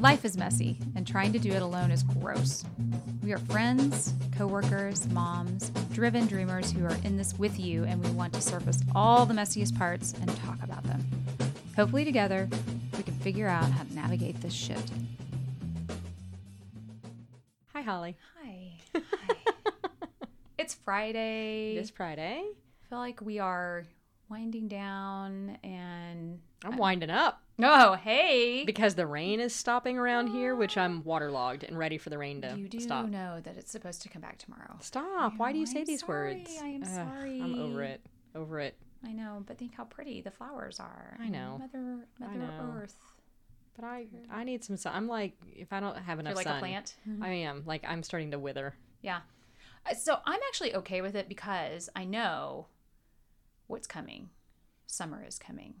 Life is messy, and trying to do it alone is gross. We are friends, coworkers, moms, driven dreamers who are in this with you, and we want to surface all the messiest parts and talk about them. Hopefully, together, we can figure out how to navigate this shit. Hi, Holly. Hi. Hi. it's Friday. This Friday, I feel like we are winding down and. I'm winding up Oh, hey! because the rain is stopping around here, which I'm waterlogged and ready for the rain to stop. you do stop. know that it's supposed to come back tomorrow. Stop! Why do you say I'm these sorry, words? I am Ugh, sorry. I'm over it. Over it. I know, but think how pretty the flowers are. I know. Mother, Mother know. Earth. But I, I need some sun. I'm like, if I don't have enough You're like sun, a plant. I am like, I'm starting to wither. Yeah. Uh, So I'm actually okay with it because I know what's coming. Summer is coming.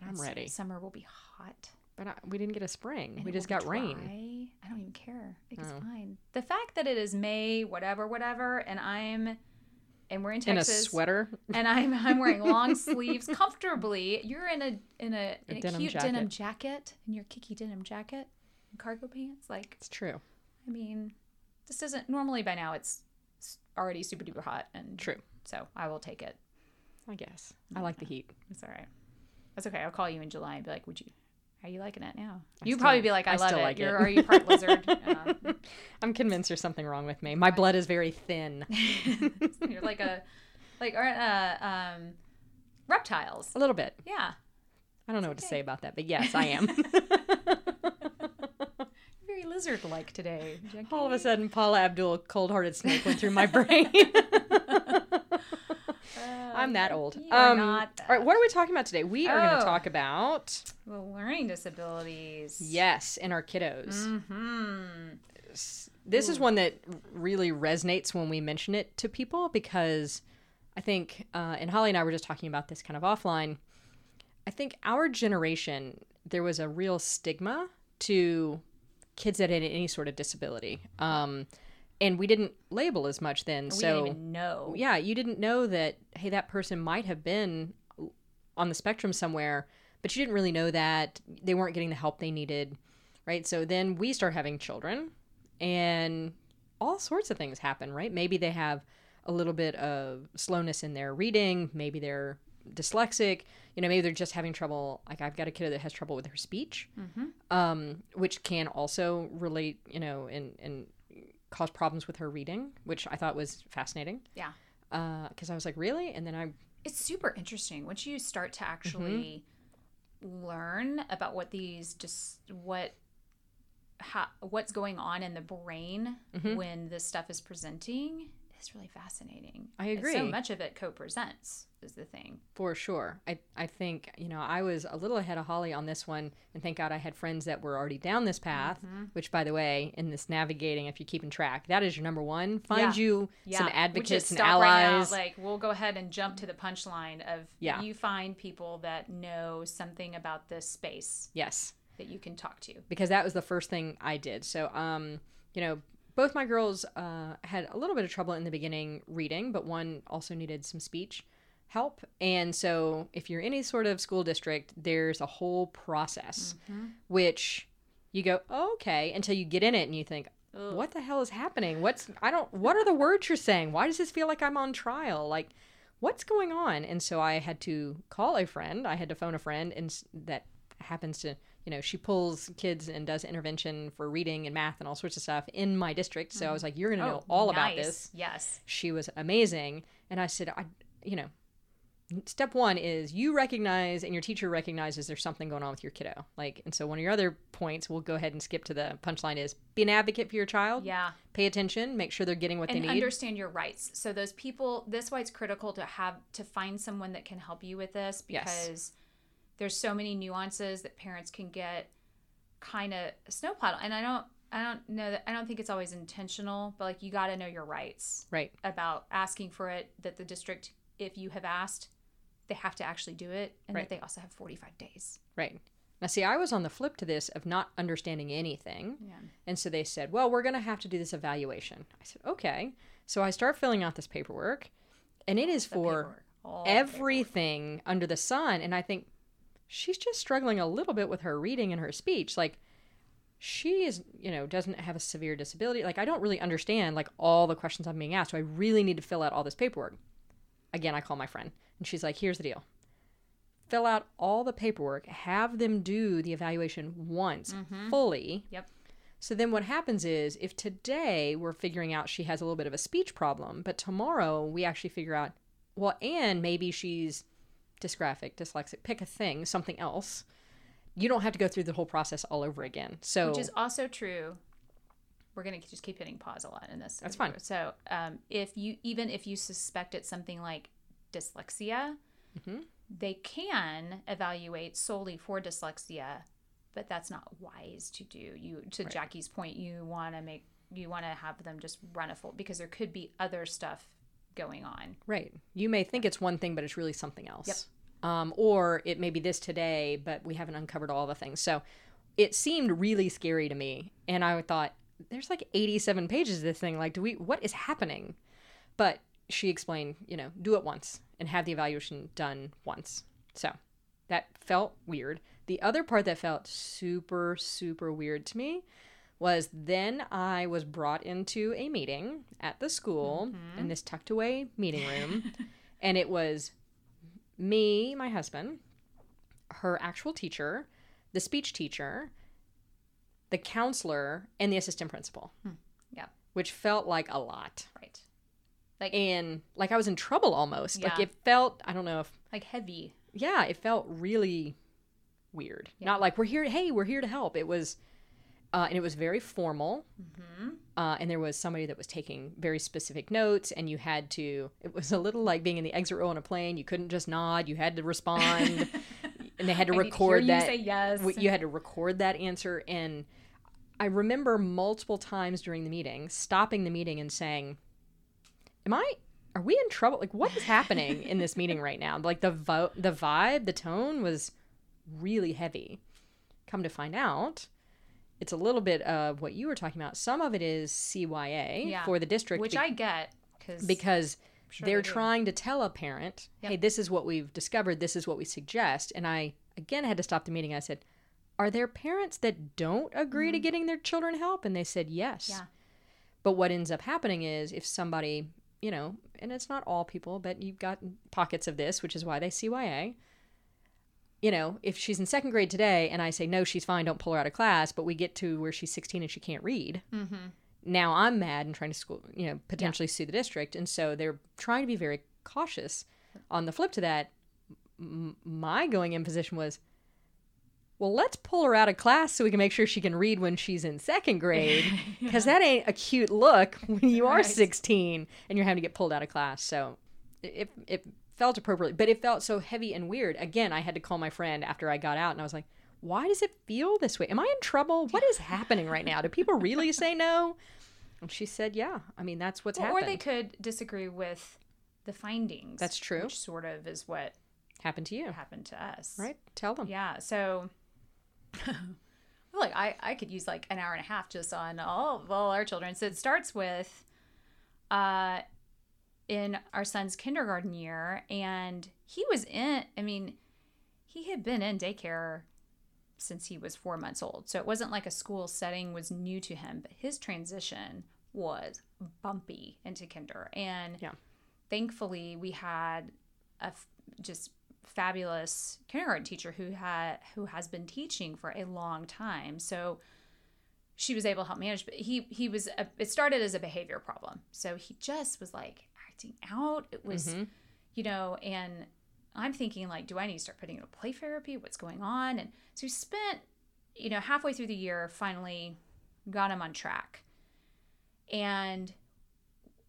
But I'm ready. Summer will be hot. But I, we didn't get a spring. and we just got be rain. dry. I don't even care. I think Oh. it's fine. The fact that it is May, whatever, whatever, and I'm, and we're in Texas. In a sweater. and I'm I'm wearing long sleeves comfortably. You're in a in a, A in a denim cute denim jacket. jacket in your kicky denim jacket, and cargo pants. Like It's true. I mean, this isn't normally by now it's already super duper hot and True. So I will take it. I guess. I like the heat. It's all right. That's okay. I'll call you in July and be like, "Would you? How you liking it now?" I You'd probably be like, "I, I love it." like You're, it. Are you part lizard? Uh, I'm convinced there's something wrong with me. My blood is very thin. you're like a like or uh, um, reptiles. A little bit. Yeah, I don't know what to say about that, but yes, I am. very lizard-like today. Jackie. All of a sudden, Paula Abdul, cold hearted snake, went through my brain. I'm that old. Um, not All right, what are we talking about today? We are going Oh. to talk about, Well, learning disabilities. yes, in our kiddos. Hmm. This is one that really resonates when we mention it to people because I think, uh, and Holly and I were just talking about this kind of offline. I think our generation, there was a real stigma to kids that had any sort of disability. Um, and we didn't label as much then. We so didn't even know. yeah, you didn't know that, hey, that person might have been on the spectrum somewhere, but you didn't really know that they weren't getting the help they needed, right? So then we start having children, and all sorts of things happen, right? Maybe they have a little bit of slowness in their reading, maybe they're dyslexic, you know, maybe they're just having trouble. Like I've got a kid that has trouble with her speech, um, which can also relate, you know, and and cause problems with her reading, which I thought was fascinating Yeah. Uh, because I was like, really? And then I, It's super interesting once you start to actually mm-hmm. learn about what these just what how what's going on in the brain mm-hmm. when this stuff is presenting. It's really fascinating. I And so agree. much of it co-presents is the thing. for sure, I, I think, you know, I was a little ahead of Holly on this one. And thank God I had friends that were already down this path, which, by the way, in this navigating, if you're keeping track, that is your number one. Find Yeah. you Yeah, some advocates and stop right now, allies. like we'll go ahead and jump to the punchline of Yeah. you find people that know something about this space yes. that you can talk to. because that was the first thing I did. So, um, you know, both my girls uh, had a little bit of trouble in the beginning reading, but one also needed some speech help. And so, if you're in any sort of school district, there's a whole process which you go, oh, okay, until you get in it and you think, what the hell is happening? What's, I don't, what are the words you're saying? Why does this feel like I'm on trial? Like, what's going on? And so I had to call a friend. I had to phone a friend, and that happens to, you know, she pulls kids and does intervention for reading and math and all sorts of stuff in my district. So I was mm-hmm. like, you're going to know oh, all about Oh, this. Yes. She was amazing. And I said, I, you know, step one is you recognize and your teacher recognizes there's something going on with your kiddo. Like, and so one of your other points, we'll go ahead and skip to the punchline is be an advocate for your child. Yeah. Pay attention, make sure they're getting what and they need. understand your rights. So those people, this why it's critical to have to find someone that can help you with this Yes. There's so many nuances that parents can get kind of snowplowed. And I don't, I don't know that I don't think it's always intentional, but like you got to know your rights right. about asking for it. That the district, if you have asked, they have to actually do it, and Right. that they also have 45 days. Right. Now, see, I was on the flip to this of not understanding anything. Yeah. And so they said, well, we're going to have to do this evaluation. I said, okay. So I start filling out this paperwork, and it is The for paperwork. Everything under the sun. And I think she's just struggling a little bit with her reading and her speech. Like, she is, you know, doesn't have a severe disability. Like, I don't really understand like all the questions I'm being asked. So I really need to fill out all this paperwork. Again, I call my friend and she's like, here's the deal. Fill out all the paperwork, have them do the evaluation once mm-hmm. fully. Yep. So then what happens is if today we're figuring out she has a little bit of a speech problem, but tomorrow we actually figure out, well, and maybe she's dysgraphic, dyslexic, pick a thing, something else. You don't have to go through the whole process all over again. So Which is also true. We're gonna just keep hitting pause a lot in this. That's fine. So, um, if you even if you suspect it's something like dyslexia, Mhm. they can evaluate solely for dyslexia, but that's not wise to do. You to Right. Jackie's point, you want to make you want to have them just run a full because there could be other stuff going on. Right. You may think it's one thing, but it's really something else. Um, or it may be this today, but we haven't uncovered all the things. So it seemed really scary to me. And I thought, there's like 87 pages of this thing. Like, do we, what is happening? But she explained, you know, do it once and have the evaluation done once. So that felt weird. The other part that felt super, super weird to me was then I was brought into a meeting at the school in mm-hmm. this tucked away meeting room. and it was me, my husband, her actual teacher, the speech teacher, the counselor, and the assistant principal. Hmm. Yeah. Which felt like a lot. Right. Like And like I was in trouble almost. Like it felt, I don't know if, Like heavy. yeah, it felt really weird. Yeah. Not like we're here, hey, we're here to help. It was, uh, and it was very formal. Mm-hmm. Uh, and there was somebody that was taking very specific notes, and you had to. It was a little like being in the exit row on a plane. You couldn't just nod; you had to respond, and they had to record you that. say yes. You had to record that answer, and I remember multiple times during the meeting stopping the meeting and saying, "Am I? Are we in trouble? Like, what is happening in this meeting right now? Like the vo- the vibe, the tone was really heavy. Come to find out." It's a little bit of what you were talking about. Some of it is CYA Yeah. for the district which be- I get because because Sure they're they trying to tell a parent, Yep. "Hey, this is what we've discovered. This is what we suggest." And I again had to stop the meeting. I said, "Are there parents that don't agree to getting their children help?" And they said, "Yes." Mm-hmm. Yeah. But what ends up happening is if somebody, you know, and it's not all people, but you've got pockets of this, which is why they CYA. You know, if she's in second grade today and I say, no, she's fine, don't pull her out of class, but we get to where she's 16 and she can't read, Mm-hmm. now I'm mad and trying to school, you know, potentially sue the district. And so they're trying to be very cautious. On the flip to that, m- my going in position was, well, let's pull her out of class so we can make sure she can read when she's in second grade. Because that ain't a cute look when you are Right. 16 and you're having to get pulled out of class. So it, it felt appropriate, but it felt so heavy and weird. Again, I had to call my friend after I got out and I was like, why does it feel this way? Am I in trouble? What is happening right now? Do people really say no? And she said, yeah. I mean, that's what's Well, or they could disagree with the findings. That's true. Which sort of is what happened to you, happened to us. right? Tell them. Yeah. So, like I, I could use like an hour and a half just on all of all our children. So it starts with, uh, in our son's kindergarten year, and he was in. I mean, he had been in daycare since he was four months old. So it wasn't like a school setting was new to him, but his transition was bumpy into kinder. And Yeah. thankfully, we had a f- just fabulous kindergarten teacher who had who has been teaching for a long time. So she was able to help manage. But he he was a, it started as a behavior problem. So he just was like acting out. It was Mhm. you know, and I'm thinking like, do I need to start putting him in play therapy? What's going on? And so we spent, you know, halfway through the year, finally got him on track. And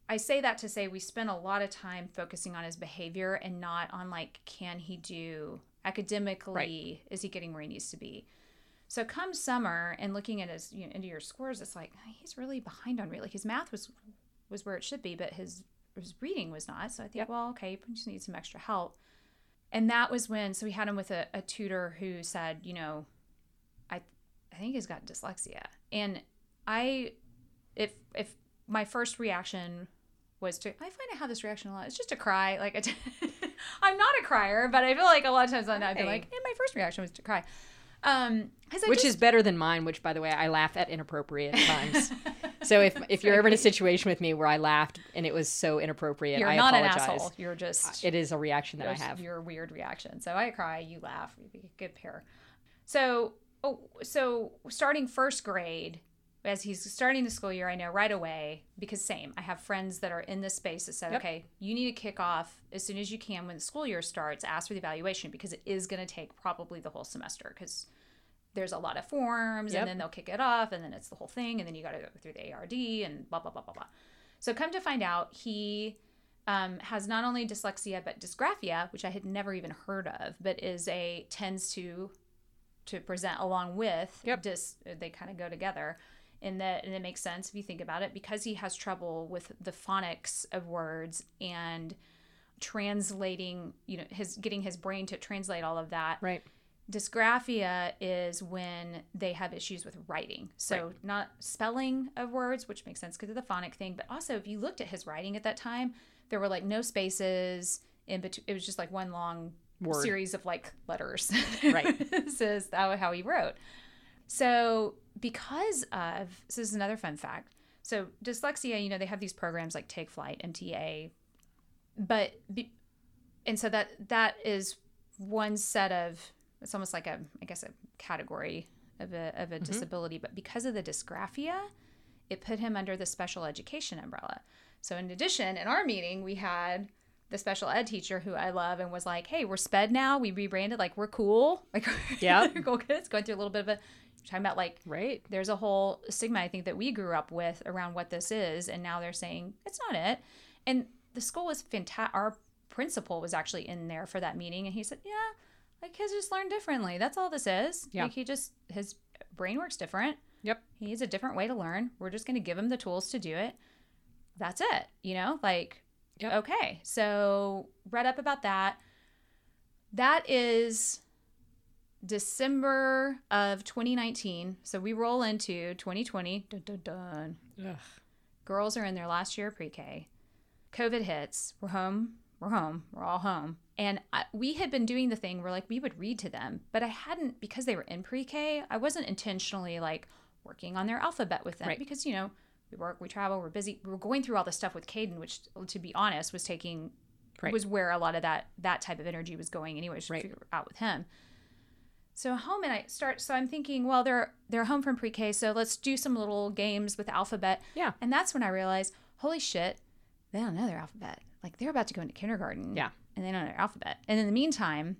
I say that to say we spent a lot of time focusing on his behavior and not on like, can he do academically? Is he getting where he needs to be? So come summer and looking at his you know, into your scores, it's like he's really behind on really. Like his math was was where it should be, but his his reading was not. So I think, well, okay, you just need some extra help. And that was when, so we had him with a, a tutor who said, you know, I, I think he's got dyslexia. And I, if, if my first reaction was to, I find I have this reaction a lot. It's just to cry. Like, I, I'm not a crier, but I feel like a lot of times I feel Right. like, and my first reaction was to cry. Um, which just- is better than mine. Which, by the way, I laugh at inappropriate times. So if if you're ever in a situation with me where I laughed and it was so inappropriate, you're I not apologize. an asshole. You're just uh, It is a reaction that I have. Your weird reaction. So I cry, you laugh. We'd be a good pair. So, oh, so starting first grade, as he's starting the school year, I know right away because same. I have friends that are in this space that said, Yep. okay, you need to kick off as soon as you can when the school year starts. Ask for the evaluation because it is going to take probably the whole semester because there's a lot of forms Yep. and then they'll kick it off and then it's the whole thing and then you got to go through the ARD and blah blah blah blah blah. So come to find out, he um, has not only dyslexia but dysgraphia, which I had never even heard of, but is a tends to to present along with Yep. dys. They kind of go together. In that, and it makes sense if you think about it, because he has trouble with the phonics of words and translating, you know, his getting his brain to translate all of that Right. Dysgraphia is when they have issues with writing. So not spelling of words which makes sense because of the phonic thing but also if you looked at his writing at that time there were like no spaces in between it was just like one long Word. series of like letters. Right. this is how, how he wrote. So because of so this is another fun fact. So dyslexia you know they have these programs like take flight mta but be, and so that that is one set of it's almost like a i guess a category of a, of a mm-hmm. disability but because of the dysgraphia it put him under the special education umbrella so in addition in our meeting we had the special ed teacher who i love and was like hey we're sped now we rebranded like we're cool like Yeah. cool kids going through a little bit of a talking about like Right. there's a whole stigma I think that we grew up with around what this is, and now they're saying it's not it. And the school was fantastic. Our principal was actually in there for that meeting, and he said, "Yeah, like kids just learn differently. That's all this is. Yeah. Like he just his brain works different. Yep. He needs a different way to learn. We're just going to give him the tools to do it. That's it. You know, like Yep. okay. So read up about that. That is December of 2019. So we roll into 2020. Dun, dun, dun. Ugh. Girls are in their last year of pre-K. COVID hits. We're home. We're home. We're all home. And I, we had been doing the thing where like we would read to them, but I hadn't because they were in pre-K. I wasn't intentionally like working on their alphabet with them Right. because you know we work, we travel, we're busy. We're going through all this stuff with Caden, which to be honest was taking Right. was where a lot of that that type of energy was going anyway. To Right. figure out with him. So home and I start. So I'm thinking, well, they're they're home from pre-K, so let's do some little games with alphabet. Yeah. And that's when I realized, holy shit, they don't know their alphabet. Like they're about to go into kindergarten. Yeah. And they don't know their alphabet. And in the meantime,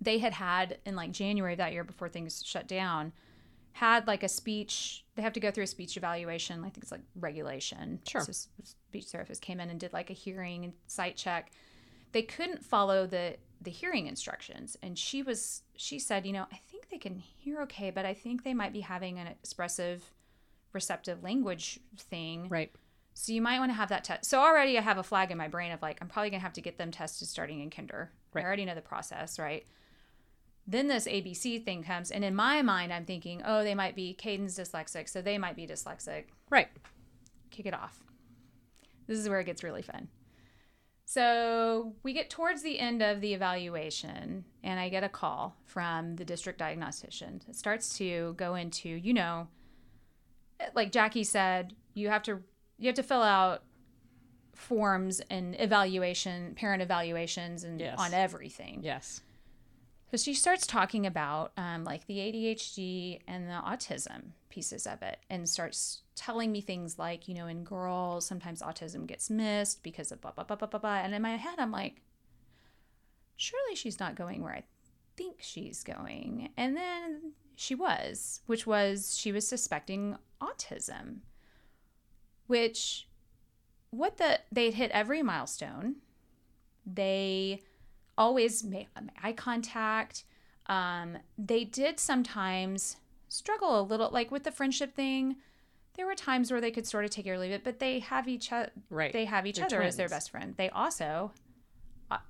they had had in like January of that year before things shut down, had like a speech. They have to go through a speech evaluation. I think it's like regulation. Sure. So speech therapist came in and did like a hearing and sight check. They couldn't follow the the hearing instructions, and she was she said, you know, I think they can hear okay, but I think they might be having an expressive, receptive language thing. Right. So you might want to have that test. So already I have a flag in my brain of like I'm probably gonna have to get them tested starting in kinder. Right. I already know the process, right? Then this ABC thing comes, and in my mind I'm thinking, oh, they might be Caden's dyslexic, so they might be dyslexic. Right. Kick it off. This is where it gets really fun. So we get towards the end of the evaluation, and I get a call from the district diagnostician. It starts to go into, you know, like Jackie said, you have to you have to fill out forms and evaluation, parent evaluations, and Yes. on everything. Yes. So she starts talking about um, like the ADHD and the autism pieces of it and starts telling me things like, you know, in girls, sometimes autism gets missed because of blah, blah, blah, blah, blah, blah. And in my head, I'm like, surely she's not going where I think she's going. And then she was, which was she was suspecting autism, which what the they'd hit every milestone. They always made eye contact. Um, they did sometimes struggle a little, like with the friendship thing. There were times where they could sort of take it or leave it, but they have each other. Right. They have each They're other as their best friend. They also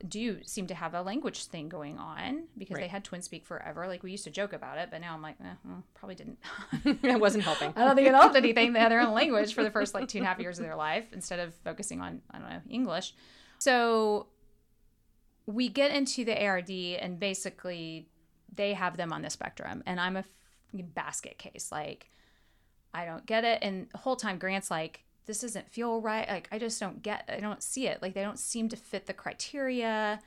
do seem to have a language thing going on because they had twin speak forever. Like we used to joke about it, but now I'm like, eh, well, probably didn't. it wasn't helping. I don't think it helped anything. They had their own language for the first like two and a half years of their life instead of focusing on, I don't know, English. So we get into the ARD and basically they have them on the spectrum, and I'm a f- basket case. Like, I don't get it, and the whole time Grant's like, "This doesn't feel right." Like, I just don't get. I don't see it. Like, they don't seem to fit the criteria.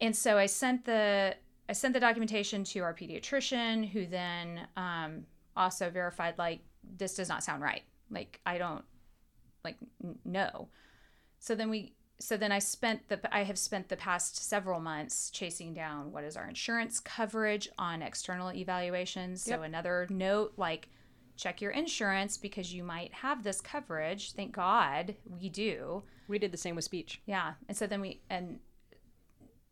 And so I sent the I sent the documentation to our pediatrician, who then um, also verified like this does not sound right. Like I don't like n- no. So then we so then I spent the I have spent the past several months chasing down what is our insurance coverage on external evaluations. So another note like check your insurance because you might have this coverage. Thank God we do. We did the same with speech. Yeah. And so then we and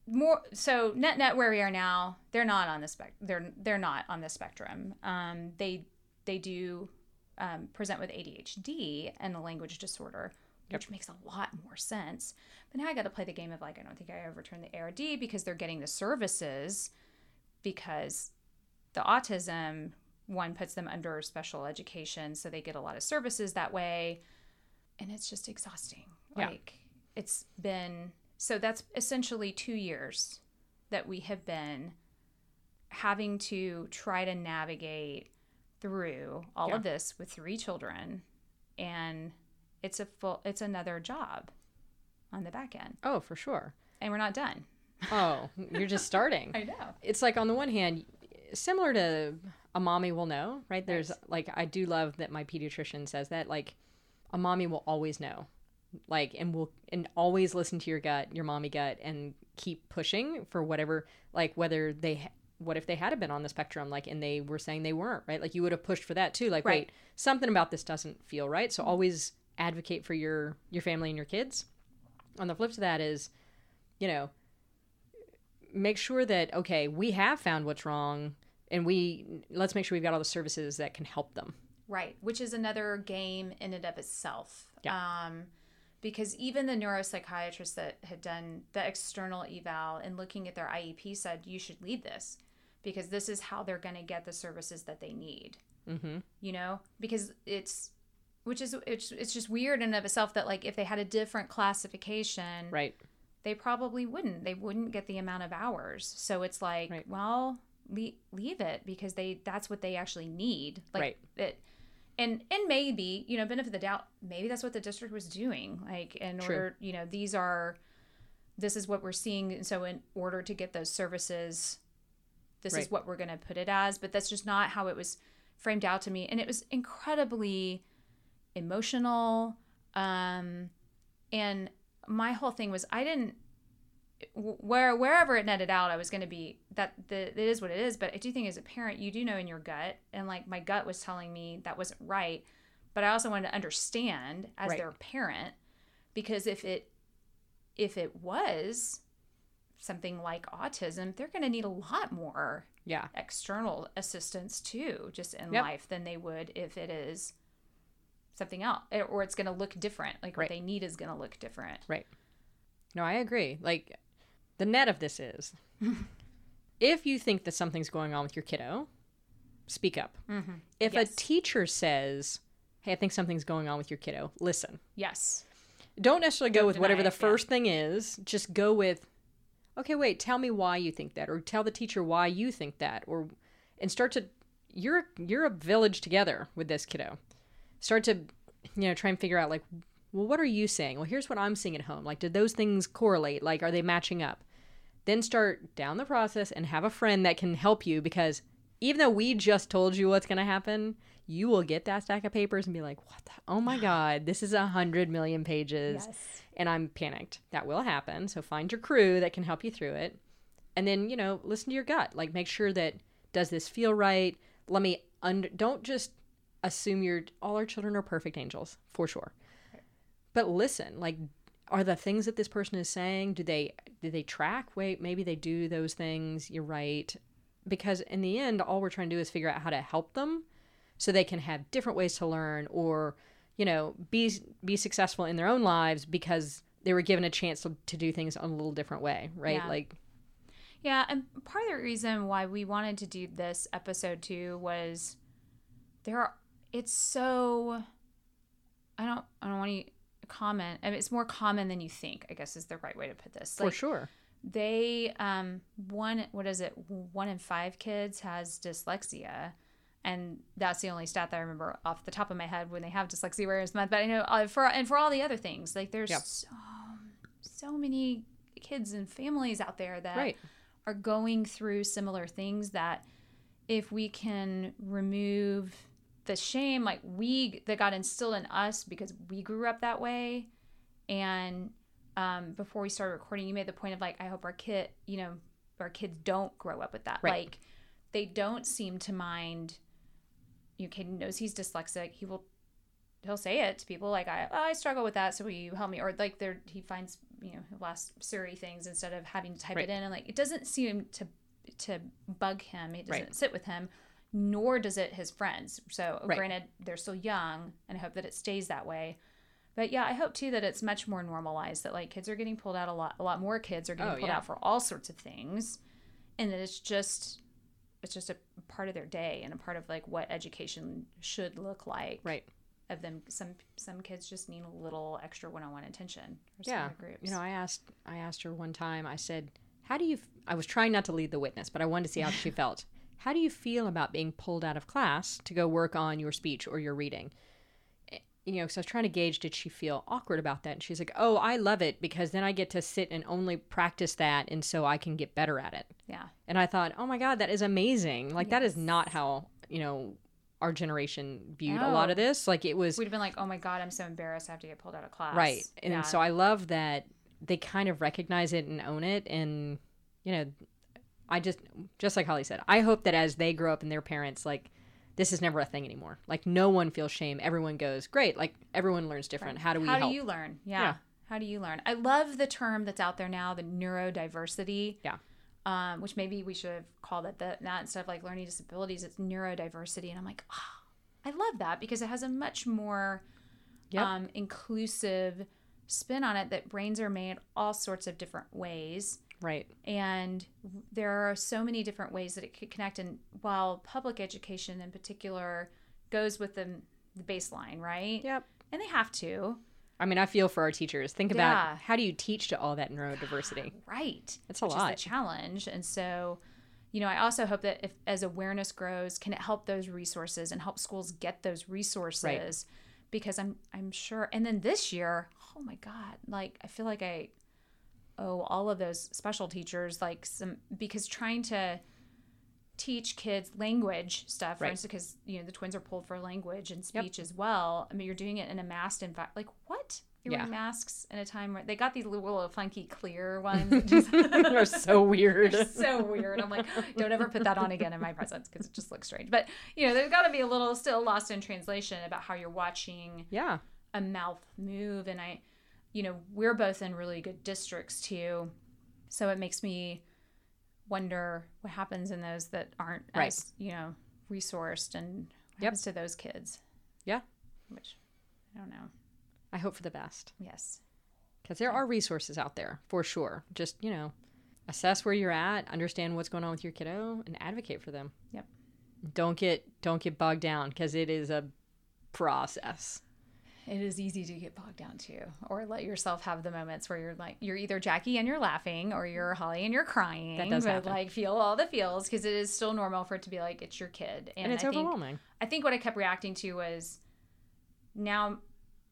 more so net net where we are now, they're not on the spec they're they're not on the spectrum. Um they they do um, present with ADHD and a language disorder, which makes a lot more sense. But now I got to play the game of like I don't think I overturned the ARD because they're getting the services because the autism one puts them under special education so they get a lot of services that way and it's just exhausting Yeah. like it's been so that's essentially 2 years that we have been having to try to navigate through all Yeah. of this with three children and it's a full it's another job on the back end Oh, for sure. and we're not done Oh, you're just starting. i know it's like on the one hand similar to a mommy will know right? There's Yes. like i do love that my pediatrician says that like a mommy will always know like and will and always listen to your gut your mommy gut and keep pushing for whatever like whether they what if they had been on the spectrum like and they were saying they weren't right? Like you would have pushed for that too like Right. wait something about this doesn't feel right. So mm-hmm. always advocate for your your family and your kids. On the flip to that is you know make sure that okay we have found what's wrong and we let's make sure we've got all the services that can help them Right, which is another game in and of itself. Yeah. Um, because even the neuropsychiatrist that had done the external eval and looking at their IEP said you should leave this because this is how they're going to get the services that they need. mm-hmm. You know, because it's which is it's it's just weird in and of itself that like if they had a different classification, right they probably wouldn't. They wouldn't get the amount of hours. So it's like, Right. well, leave, leave it because they that's what they actually need. Like Right. it and and maybe, you know, benefit of the doubt, maybe that's what the district was doing. Like in True. order, you know, these are this is what we're seeing and so in order to get those services this Right. is what we're going to put it as, but that's just not how it was framed out to me and it was incredibly emotional um and my whole thing was I didn't where wherever it netted out, I was going to be that the it is what it is. But I do think as a parent, you do know in your gut, and like my gut was telling me that wasn't right, but I also wanted to understand as Right. their parent because if it if it was something like autism, they're going to need a lot more yeah external assistance too, just in Yep. life than they would if it is something else, or it's going to look different. Like Right. what they need is going to look different. Right. No i agree like the net of this is if you think that something's going on with your kiddo speak up Mm-hmm. if Yes. a teacher says hey i think something's going on with your kiddo listen Yes. don't necessarily go Don't with whatever deny the it, yeah. first thing is just go with okay wait tell me why you think that or tell the teacher why you think that or and start to you're you're a village together with this kiddo start to you know try and figure out like well what are you saying well here's what i'm seeing at home like did those things correlate like are they matching up then start down the process and have a friend that can help you because even though we just told you what's going to happen you will get that stack of papers and be like what the oh my god this is a hundred million pages Yes. and I'm panicked. That will happen. So find your crew that can help you through it. And then, you know, listen to your gut. Like make sure that does this feel right? Let me under don't just assume you're all our children are perfect angels, for sure. But listen, like are the things that this person is saying, do they do they track? Wait, maybe they do those things. You're right. Because in the end, all we're trying to do is figure out how to help them so they can have different ways to learn or you know be be successful in their own lives because they were given a chance to, to do things a little different way right Yeah. like Yeah, and part of the reason why we wanted to do this episode too was there are it's so I don't I don't want to comment. I mean, it's more common than you think. I guess is the right way to put this. for sure they um one what is it one in five kids has dyslexia and that's the only stat that I remember off the top of my head when they have dyslexia awareness month. But I know uh, for and for all the other things, like there's Yep. so so many kids and families out there that Right. are going through similar things that if we can remove the shame like we that got instilled in us because we grew up that way and um, before we started recording you made the point of like i hope our kid you know our kids don't grow up with that Right. like they don't seem to mind you know Caden knows he's dyslexic he will he'll say it to people like I, oh, I struggle with that so will you help me or like there he finds you know he'll Siri things instead of having to type Right. it in and like it doesn't seem to to bug him it doesn't Right. sit with him nor does it his friends so oh, Right. granted they're still young and I hope that it stays that way but yeah I hope too that it's much more normalized that like kids are getting pulled out a lot a lot more kids are getting Oh, pulled yeah. out for all sorts of things and that it's just it's just a part of their day and a part of like what education should look like Right. of them some some kids just need a little extra one-on-one attention or Yeah. groups You know, I asked I asked her one time. I said, "How do you?" f- I was trying not to lead the witness, but I wanted to see how she felt. How do you feel about being pulled out of class to go work on your speech or your reading? Eh, You know, so I was trying to gauge did she feel awkward about that? And she's like, "Oh, I love it because then I get to sit and only practice that, and so I can get better at it." yeah And I thought, "Oh my god, that is amazing! Like that is not how you know our generation viewed a lot of this. Like it was we'd have been like oh my god i'm so embarrassed i have to get pulled out of class Right. And yeah. so I love that they kind of recognize it and own it. And, you know, I just, just like Holly said, I hope that as they grow up and their parents, like, this is never a thing anymore. Like, no one feels shame. Everyone goes, great. Like, everyone learns different. How do we how help? do you learn yeah. Yeah. how do you learn i love the term that's out there now the neurodiversity Yeah. um, which maybe we should have called it that, that instead of like learning disabilities it's neurodiversity and i'm like oh, i love that because it has a much more Yep. um, inclusive spin on it that brains are made all sorts of different ways Right. and there are so many different ways that it could connect and while public education in particular goes with the, the baseline right Yep. and they have to I mean, I feel for our teachers. Think about how do you teach to all that neurodiversity? right It's a which lot. is the challenge and so you know i also hope that if as awareness grows can it help those resources and help schools get those resources because i'm i'm sure and then this year oh my god like i feel like i owe all of those special teachers like some because trying to teach kids language stuff for Right. instance because you know the twins are pulled for language and Yep. speech as well i mean you're doing it in a masked environment like what you're Yeah. wearing masks in a time where they got these little funky clear ones just- They're so weird. they're so weird. I'm like, don't ever put that on again in my presence because it just looks strange. But you know, there's got to be a little still lost in translation about how you're watching yeah. a mouth move. And I, you know, we're both in really good districts too, so it makes me wonder what happens in those that aren't Right. as you know resourced and what Yep. happens to those kids. Yeah. Which I don't know. I hope for the best. Yes. because there are resources out there for sure. Just you know, assess where you're at, understand what's going on with your kiddo, and advocate for them. Yep. Don't get don't get bogged down because it is a process. It is easy to get bogged down too, or let yourself have the moments where you're like, you're either Jackie and you're laughing, or you're Holly and you're crying. That does but happen. like feel all the feels because it is still normal for it to be like it's your kid, And, it's I think overwhelming. I think what I kept reacting to was now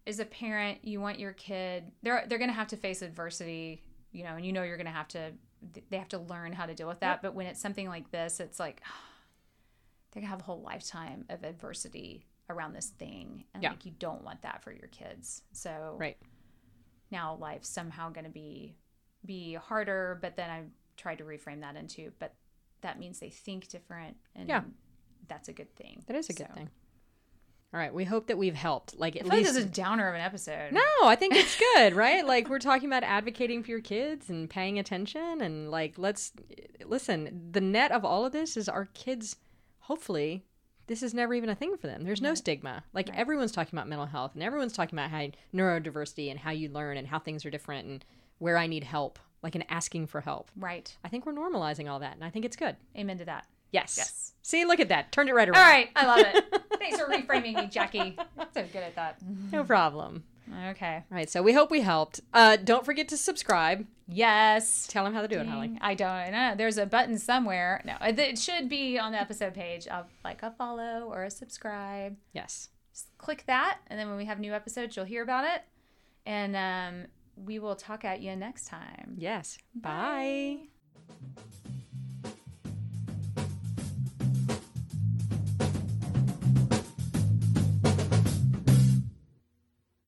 as a parent, you want your kid they're they're gonna have to face adversity, you know, and you know you're gonna have to they have to learn how to deal with that. But when it's something like this, it's like they're gonna have a whole lifetime of adversity around this thing. And Yeah. like you don't want that for your kids. So Right. now life's somehow gonna be be harder, but then I tried to reframe that into but that means they think different and Yeah. that's a good thing. That is a good So- thing. All right, we hope that we've helped. Like I at like least this is a downer of an episode. No, I think it's good, right? Like we're talking about advocating for your kids and paying attention and like let's listen, the net of all of this is our kids hopefully this is never even a thing for them. There's no stigma. Like Right. everyone's talking about mental health and everyone's talking about how neurodiversity and how you learn and how things are different and where I need help, like and asking for help. Right. I think we're normalizing all that and I think it's good. Amen to that. Yes. Yes. See, look at that. Turned it right around. All right. I love it. Thanks for reframing me, Jackie. So good at that. No problem. Okay. All right, so we hope we helped. Uh, don't forget to subscribe. Yes. Tell them how to do it, Holly. I don't know. There's a button somewhere. No, it should be on the episode page of like a follow or a subscribe. Yes. Just click that, and then when we have new episodes, you'll hear about it. And um, we will talk at you next time. Yes. Bye.